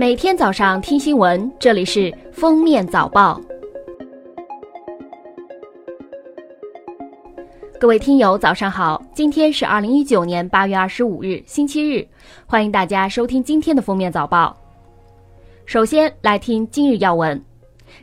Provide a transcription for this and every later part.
每天早上听新闻，这里是封面早报。各位听友，早上好！今天是二零一九年八月二十五日，星期日，欢迎大家收听今天的封面早报。首先来听今日要闻。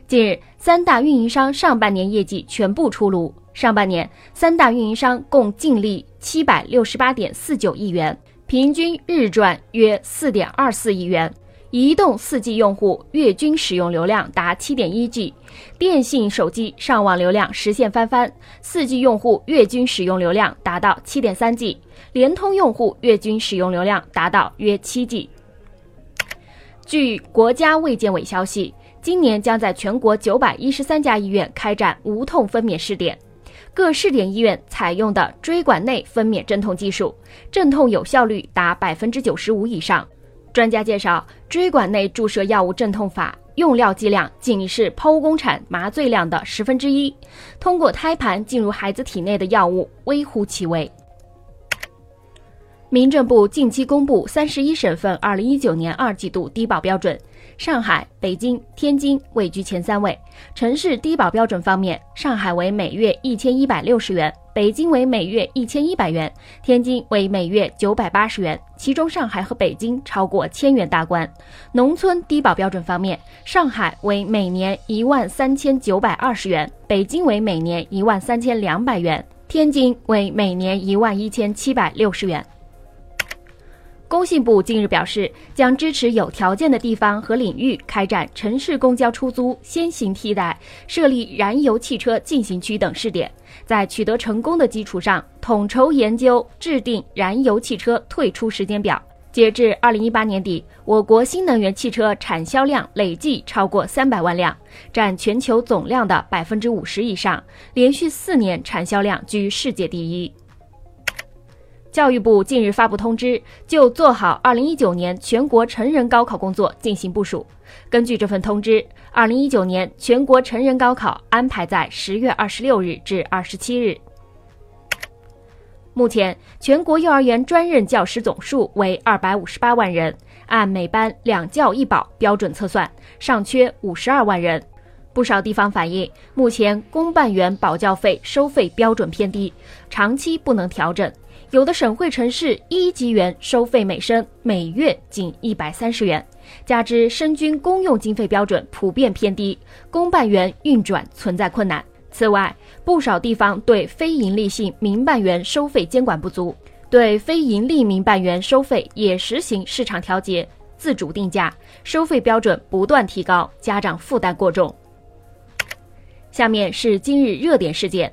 近日，三大运营商上半年业绩全部出炉。上半年，三大运营商共净利七百六十八点四九亿元，平均日赚约四点二四亿元。移动四 G 用户月均使用流量达七点一 G，电信手机上网流量实现翻番，四 G 用户月均使用流量达到七点三 G，联通用户月均使用流量达到约七 G。据国家卫健委消息，今年将在全国九百一十三家医院开展无痛分娩试点，各试点医院采用的椎管内分娩镇痛技术，镇痛有效率达百分之九十五以上。专家介绍，椎管内注射药物镇痛法用料剂量仅是剖宫产麻醉量的十分之一，通过胎盘进入孩子体内的药物微乎其微。民政部近期公布三十一省份二零一九年二季度低保标准，上海、北京、天津位居前三位。城市低保标准方面，上海为每月一千一百六十元，北京为每月一千一百元，天津为每月九百八十元。其中，上海和北京超过千元大关。农村低保标准方面，上海为每年一万三千九百二十元，北京为每年一万三千两百元，天津为每年一万一千七百六十元。工信部近日表示，将支持有条件的地方和领域开展城市公交出租先行替代、设立燃油汽车进行区等试点，在取得成功的基础上，统筹研究制定燃油汽车退出时间表。截至二零一八年底，我国新能源汽车产销量累计超过三百万辆，占全球总量的百分之五十以上，连续四年产销量居世界第一。教育部近日发布通知，就做好2019年全国成人高考工作进行部署。根据这份通知，2019年全国成人高考安排在10月26日至27日。目前，全国幼儿园专任教师总数为258万人，按每班两教一保标准测算，尚缺52万人。不少地方反映，目前公办园保教费收费标准偏低，长期不能调整。有的省会城市一级园收费每生每月仅一百三十元，加之生均公用经费标准普遍偏低，公办园运转存在困难。此外，不少地方对非营利性民办园收费监管不足，对非营利民办园收费也实行市场调节、自主定价，收费标准不断提高，家长负担过重。下面是今日热点事件。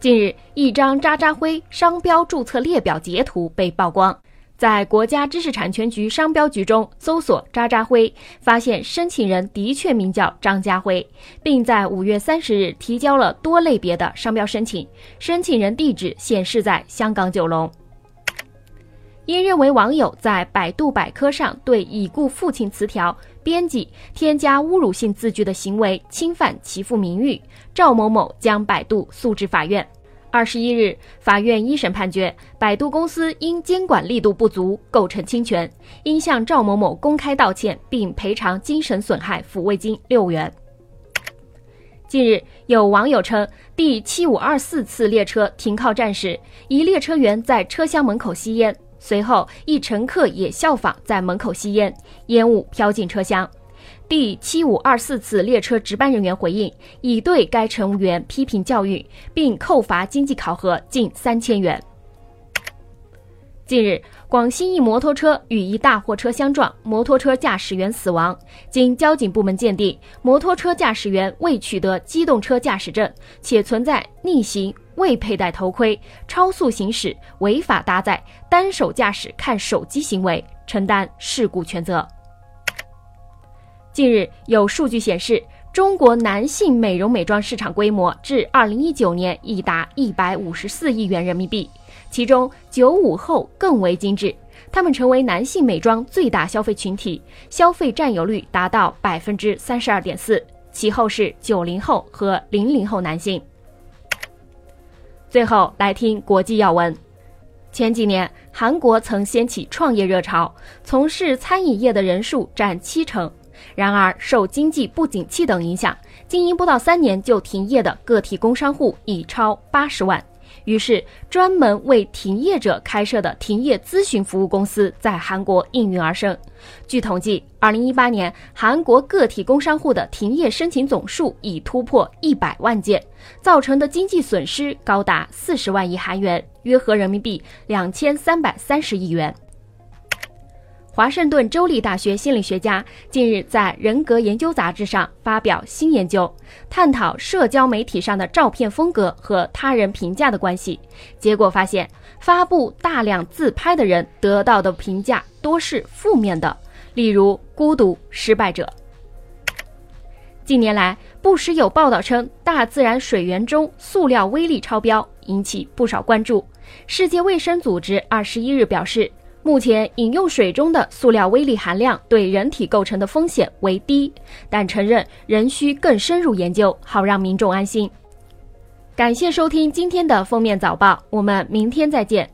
近日，一张渣渣辉商标注册列表截图被曝光。在国家知识产权局商标局中搜索“渣渣辉”，发现申请人的确名叫张家辉，并在五月三十日提交了多类别的商标申请。申请人地址显示在香港九龙。因认为网友在百度百科上对已故父亲词条编辑添加侮辱性字句的行为侵犯其父名誉，赵某某将百度诉至法院。二十一日，法院一审判决，百度公司因监管力度不足，构成侵权，应向赵某某公开道歉，并赔偿精神损害抚慰金六元。近日，有网友称，第七五二四次列车停靠站时，一列车员在车厢门口吸烟。随后，一乘客也效仿在门口吸烟，烟雾飘进车厢。第七五二四次列车值班人员回应，已对该乘务员批评教育，并扣罚经济考核近三千元。近日，广西一摩托车与一大货车相撞，摩托车驾驶员死亡。经交警部门鉴定，摩托车驾驶员未取得机动车驾驶证，且存在逆行。未佩戴头盔、超速行驶、违法搭载、单手驾驶看手机行为，承担事故全责。近日有数据显示，中国男性美容美妆市场规模至二零一九年已达一百五十四亿元人民币，其中九五后更为精致，他们成为男性美妆最大消费群体，消费占有率达到百分之三十二点四，其后是九零后和零零后男性。最后来听国际要闻。前几年，韩国曾掀起创业热潮，从事餐饮业的人数占七成。然而，受经济不景气等影响，经营不到三年就停业的个体工商户已超八十万。于是，专门为停业者开设的停业咨询服务公司在韩国应运而生。据统计，二零一八年韩国个体工商户的停业申请总数已突破一百万件，造成的经济损失高达四十万亿韩元，约合人民币两千三百三十亿元。华盛顿州立大学心理学家近日在《人格研究》杂志上发表新研究，探讨社交媒体上的照片风格和他人评价的关系。结果发现，发布大量自拍的人得到的评价多是负面的，例如孤独、失败者。近年来，不时有报道称大自然水源中塑料微粒超标，引起不少关注。世界卫生组织二十一日表示。目前饮用水中的塑料微粒含量对人体构成的风险为低，但承认仍需更深入研究，好让民众安心。感谢收听今天的封面早报，我们明天再见。